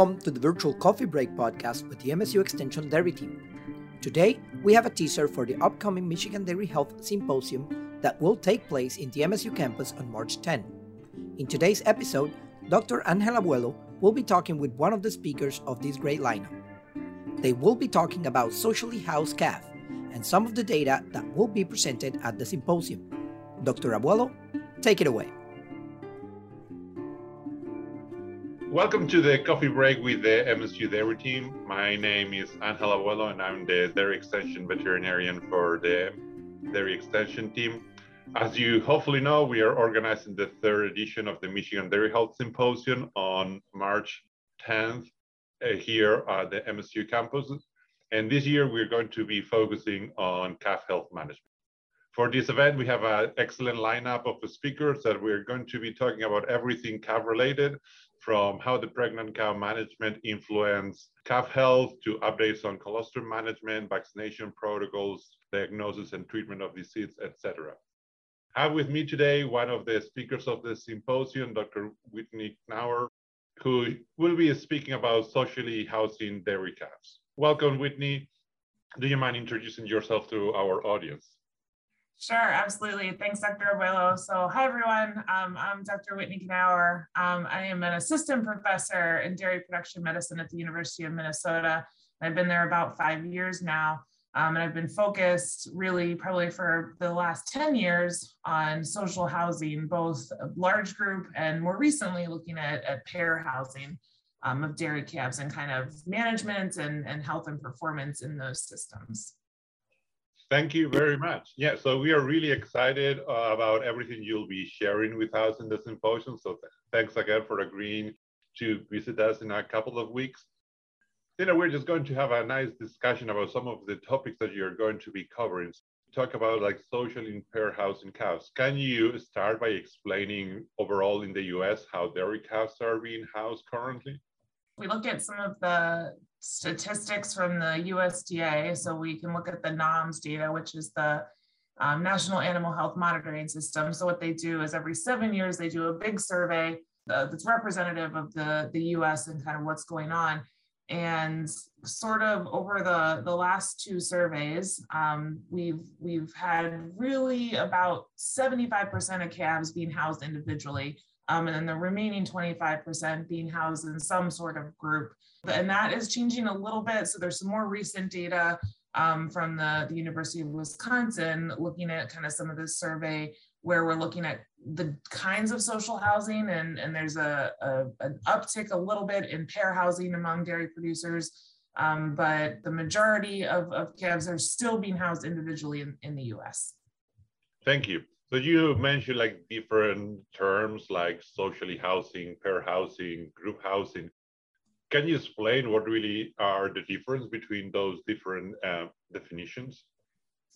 Welcome to the virtual coffee break podcast with the MSU Extension Dairy team. Today, we have a teaser for the upcoming Michigan Dairy Health Symposium that will take place in the MSU campus on March 10. In today's episode, Dr. Angel Abuelo will be talking with one of the speakers of this great lineup. They will be talking about socially housed calf and some of the data that will be presented at the symposium. Dr. Abuelo, take it away. Welcome to the coffee break with the MSU Dairy team. My name is Angel Abuelo, and I'm the Dairy Extension veterinarian for the Dairy Extension team. As you hopefully know, we are organizing the third edition of the Michigan Dairy Health Symposium on March 10th uh, here at the MSU campus. And this year, we're going to be focusing on calf health management. For this event, we have an excellent lineup of speakers that we're going to be talking about everything calf related, from how the pregnant cow management influence calf health to updates on colostrum management, vaccination protocols, diagnosis and treatment of disease, etc. I have with me today one of the speakers of the symposium, Dr. Whitney Knauer, who will be speaking about socially housing dairy calves. Welcome, Whitney. Do you mind introducing yourself to our audience? Sure, absolutely. Thanks, Dr. Abuelo. So, hi, everyone. Um, I'm Dr. Whitney Knauer. Um, I am an assistant professor in dairy production medicine at the University of Minnesota. I've been there about five years now. Um, and I've been focused really probably for the last 10 years on social housing, both large group and more recently looking at, at pair housing um, of dairy calves and kind of management and, and health and performance in those systems. Thank you very much. Yeah, so we are really excited uh, about everything you'll be sharing with us in the symposium. So th thanks again for agreeing to visit us in a couple of weeks. You know, we're just going to have a nice discussion about some of the topics that you're going to be covering. Talk about like social impaired housing cows. Can you start by explaining overall in the US how dairy cows are being housed currently? We look at some of the statistics from the USDA. So we can look at the NAHMS data, which is the um, National Animal Health Monitoring System. So what they do is every seven years, they do a big survey uh, that's representative of the, the US and kind of what's going on. And sort of over the, the last two surveys, um, we've, we've had really about 75% of calves being housed individually, um, and then the remaining 25% being housed in some sort of group and that is changing a little bit. So there's some more recent data um, from the, the University of Wisconsin looking at kind of some of this survey where we're looking at the kinds of social housing and, and there's a, a an uptick a little bit in pair housing among dairy producers. Um, but the majority of, of calves are still being housed individually in, in the US. Thank you. So you mentioned like different terms like socially housing, pair housing, group housing can you explain what really are the difference between those different uh, definitions?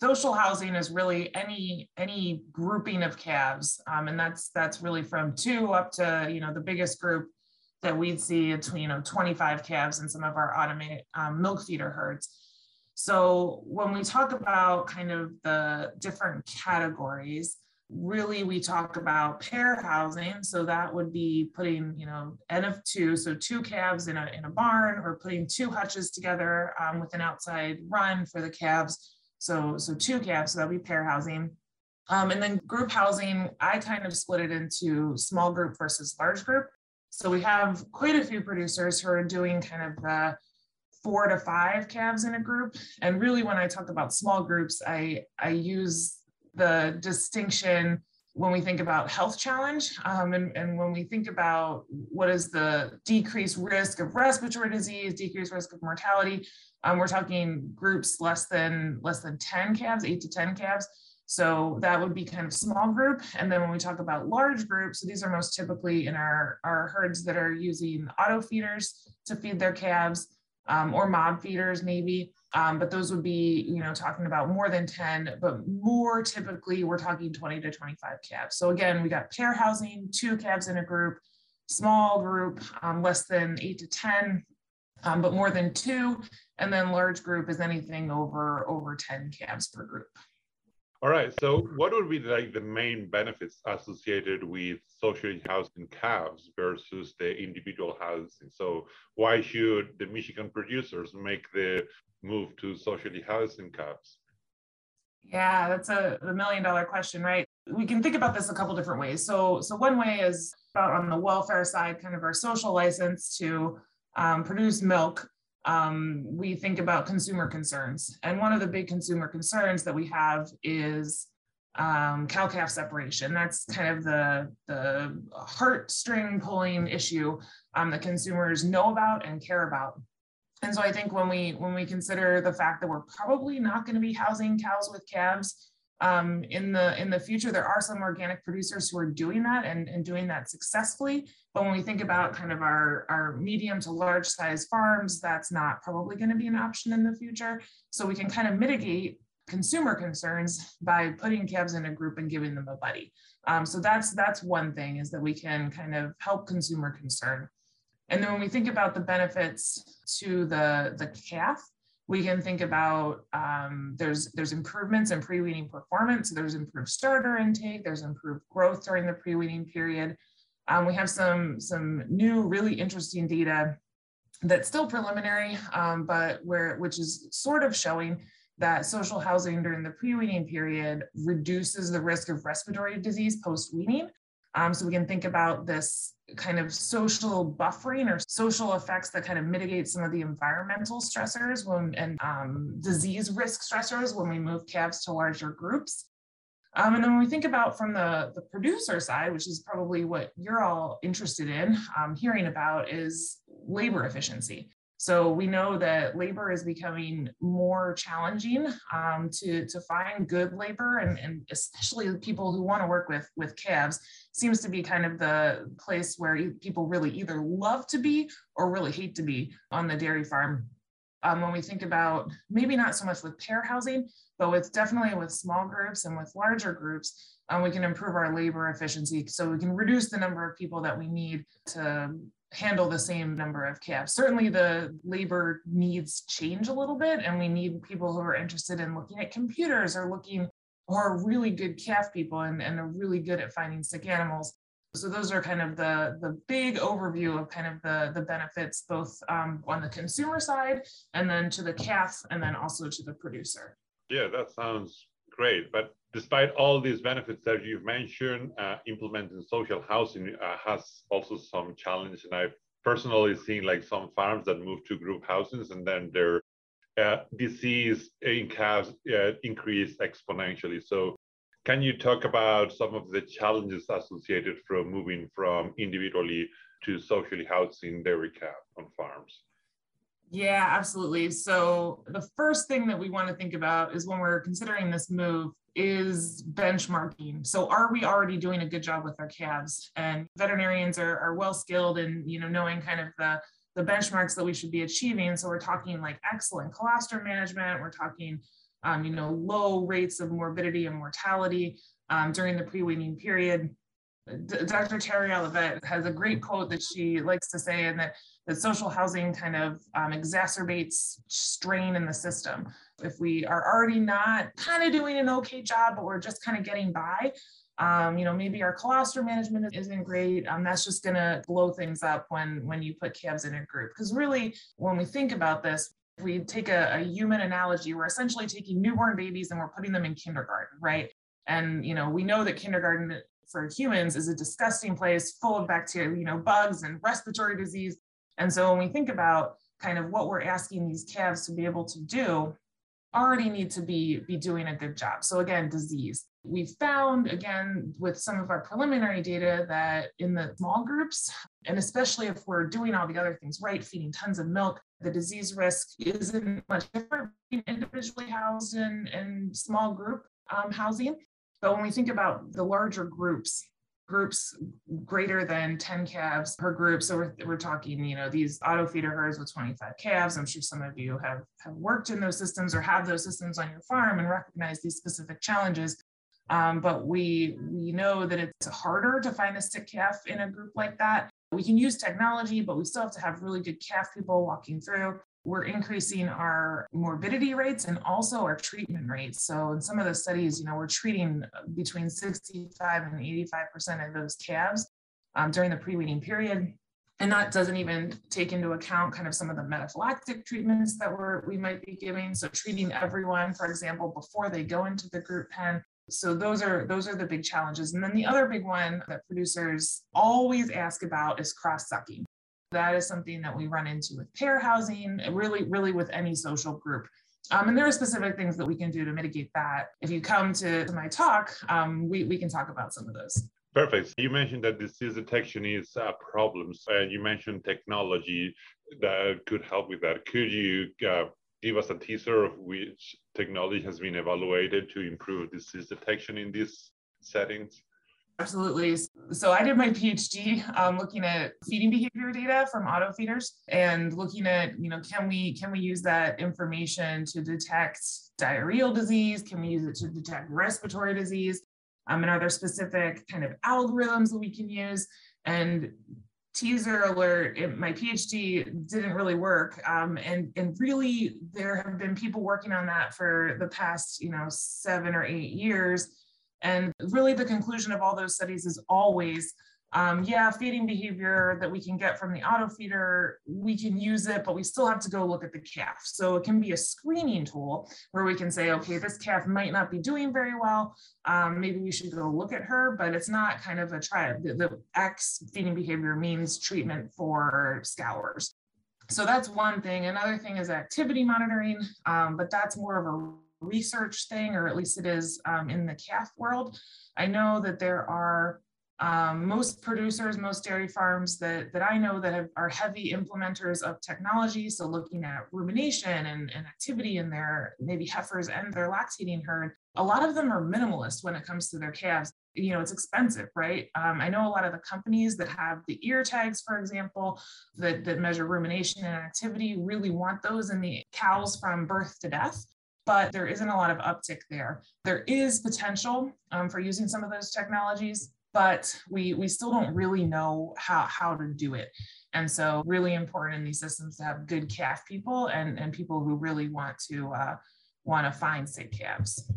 Social housing is really any any grouping of calves, um, and that's that's really from two up to you know the biggest group that we'd see between you know 25 calves in some of our automated um, milk feeder herds. So when we talk about kind of the different categories, really we talk about pair housing. So that would be putting you know n of two so two calves in a, in a barn or putting two hutches together um, with an outside run for the calves. So so two calves so that would be pair housing. Um, and then group housing i kind of split it into small group versus large group. So we have quite a few producers who are doing kind of the four to five calves in a group. And really when i talk about small groups i i use the distinction when we think about health challenge um, and, and when we think about what is the decreased risk of respiratory disease, decreased risk of mortality, um, we're talking groups less than less than 10 calves, eight to 10 calves. So that would be kind of small group. And then when we talk about large groups, so these are most typically in our, our herds that are using auto feeders to feed their calves um, or mob feeders maybe. Um, but those would be, you know, talking about more than 10, but more typically we're talking 20 to 25 calves. So again, we got pair housing, two calves in a group, small group, um, less than eight to 10, um, but more than two. And then large group is anything over over 10 calves per group. All right. So, what would be like the main benefits associated with socially housing calves versus the individual housing? So, why should the Michigan producers make the move to socially housing calves? Yeah, that's a, million dollar question, right? We can think about this a couple different ways. So, so one way is about on the welfare side, kind of our social license to um, produce milk um, we think about consumer concerns. And one of the big consumer concerns that we have is um, cow calf separation. That's kind of the, the heartstring pulling issue um, that consumers know about and care about. And so I think when we when we consider the fact that we're probably not going to be housing cows with calves um, in the in the future, there are some organic producers who are doing that and, and doing that successfully. But when we think about kind of our, our medium to large size farms, that's not probably going to be an option in the future. So we can kind of mitigate consumer concerns by putting calves in a group and giving them a buddy. Um, so that's that's one thing is that we can kind of help consumer concern. And then when we think about the benefits to the, the calf, we can think about um, there's there's improvements in pre-weaning performance. There's improved starter intake. There's improved growth during the pre-weaning period. Um, we have some, some new really interesting data that's still preliminary, um, but where which is sort of showing that social housing during the pre-weaning period reduces the risk of respiratory disease post-weaning. Um, so we can think about this kind of social buffering or social effects that kind of mitigate some of the environmental stressors when, and um, disease risk stressors when we move calves to larger groups. Um, and then when we think about from the, the producer side, which is probably what you're all interested in um, hearing about, is labor efficiency. So we know that labor is becoming more challenging um, to, to find good labor, and, and especially people who want to work with, with calves seems to be kind of the place where people really either love to be or really hate to be on the dairy farm um, when we think about maybe not so much with pair housing, but with definitely with small groups and with larger groups, um, we can improve our labor efficiency. So we can reduce the number of people that we need to handle the same number of calves. Certainly the labor needs change a little bit and we need people who are interested in looking at computers or looking or really good calf people and, and are really good at finding sick animals so those are kind of the, the big overview of kind of the, the benefits, both um, on the consumer side and then to the calf and then also to the producer. Yeah, that sounds great. But despite all these benefits that you've mentioned, uh, implementing social housing uh, has also some challenge. And I've personally seen like some farms that move to group houses and then their uh, disease in calves uh, increase exponentially. So can you talk about some of the challenges associated from moving from individually to socially housing dairy calf on farms? Yeah, absolutely. So the first thing that we want to think about is when we're considering this move is benchmarking. So are we already doing a good job with our calves? And veterinarians are, are well skilled in you know knowing kind of the the benchmarks that we should be achieving. So we're talking like excellent colostrum management. We're talking um, you know, low rates of morbidity and mortality um, during the pre-weaning period. D- Dr. Terri Ollivett has a great quote that she likes to say, and that, that social housing kind of um, exacerbates strain in the system. If we are already not kind of doing an okay job, but we're just kind of getting by, um, you know, maybe our colostrum management isn't great. Um, that's just going to blow things up when when you put calves in a group. Because really, when we think about this, if we take a, a human analogy, we're essentially taking newborn babies and we're putting them in kindergarten, right? And you know, we know that kindergarten for humans is a disgusting place full of bacteria, you know, bugs and respiratory disease. And so when we think about kind of what we're asking these calves to be able to do, already need to be, be doing a good job. So again, disease. We found, again, with some of our preliminary data that in the small groups, and especially if we're doing all the other things right, feeding tons of milk, the disease risk isn't much different individually housed and, and small group um, housing. But when we think about the larger groups, groups greater than 10 calves per group. So we're, we're talking, you know, these auto feeder herds with 25 calves. I'm sure some of you have, have worked in those systems or have those systems on your farm and recognize these specific challenges. Um, but we we know that it's harder to find a sick calf in a group like that. We can use technology, but we still have to have really good calf people walking through. We're increasing our morbidity rates and also our treatment rates. So in some of the studies, you know, we're treating between 65 and 85% of those calves um, during the pre-weaning period. And that doesn't even take into account kind of some of the metaphylactic treatments that we're, we might be giving. So treating everyone, for example, before they go into the group pen. So those are those are the big challenges. And then the other big one that producers always ask about is cross sucking. That is something that we run into with pair housing, really, really with any social group. Um, and there are specific things that we can do to mitigate that. If you come to, my talk, um, we, we can talk about some of those. Perfect. You mentioned that disease detection is a problem, and you mentioned technology that could help with that. Could you uh, give us a teaser of which technology has been evaluated to improve disease detection in these settings? Absolutely. So I did my PhD um, looking at feeding behavior data from auto feeders and looking at, you know, can we can we use that information to detect diarrheal disease? Can we use it to detect respiratory disease? Um, and are there specific kind of algorithms that we can use? And teaser alert, it, my PhD didn't really work. Um, and, and really, there have been people working on that for the past, you know, seven or eight years. And really, the conclusion of all those studies is always um, yeah, feeding behavior that we can get from the auto feeder, we can use it, but we still have to go look at the calf. So it can be a screening tool where we can say, okay, this calf might not be doing very well. Um, maybe we should go look at her, but it's not kind of a trial. The, the X feeding behavior means treatment for scours. So that's one thing. Another thing is activity monitoring, um, but that's more of a research thing, or at least it is um, in the calf world. I know that there are um, most producers, most dairy farms that, that I know that have, are heavy implementers of technology, so looking at rumination and, and activity in their maybe heifers and their lactating herd, a lot of them are minimalist when it comes to their calves. You know, it's expensive, right? Um, I know a lot of the companies that have the ear tags, for example, that, that measure rumination and activity really want those in the cows from birth to death but there isn't a lot of uptick there. There is potential um, for using some of those technologies but we we still don't really know how how to do it and so really important in these systems to have good calf people and and people who really want to uh, want to find sick calves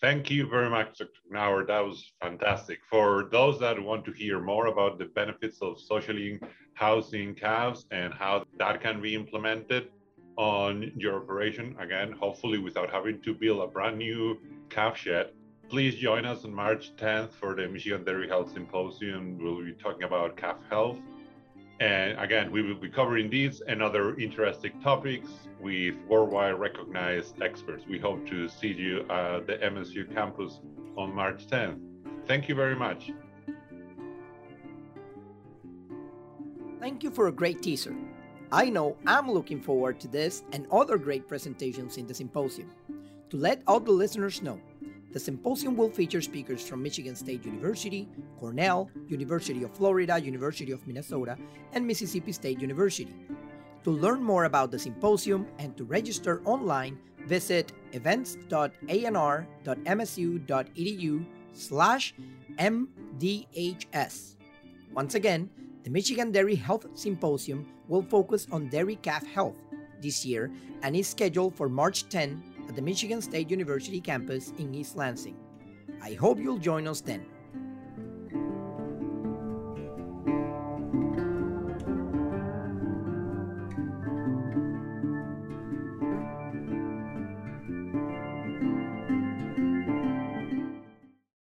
Thank you very much, Dr. Knauer. That was fantastic. For those that want to hear more about the benefits of socially housing calves and how that can be implemented on your operation, again, hopefully without having to build a brand new calf shed, please join us on March 10th for the Michigan Dairy Health Symposium. We'll be talking about calf health. And again, we will be covering these and other interesting topics with worldwide recognized experts. We hope to see you at the MSU campus on March 10th. Thank you very much. Thank you for a great teaser. I know I'm looking forward to this and other great presentations in the symposium. To let all the listeners know, the symposium will feature speakers from Michigan State University, Cornell, University of Florida, University of Minnesota, and Mississippi State University. To learn more about the symposium and to register online, visit events.anr.msu.edu slash MDHS. Once again, the Michigan Dairy Health Symposium will focus on dairy calf health this year and is scheduled for March 10 at the Michigan State University campus in East Lansing. I hope you'll join us then.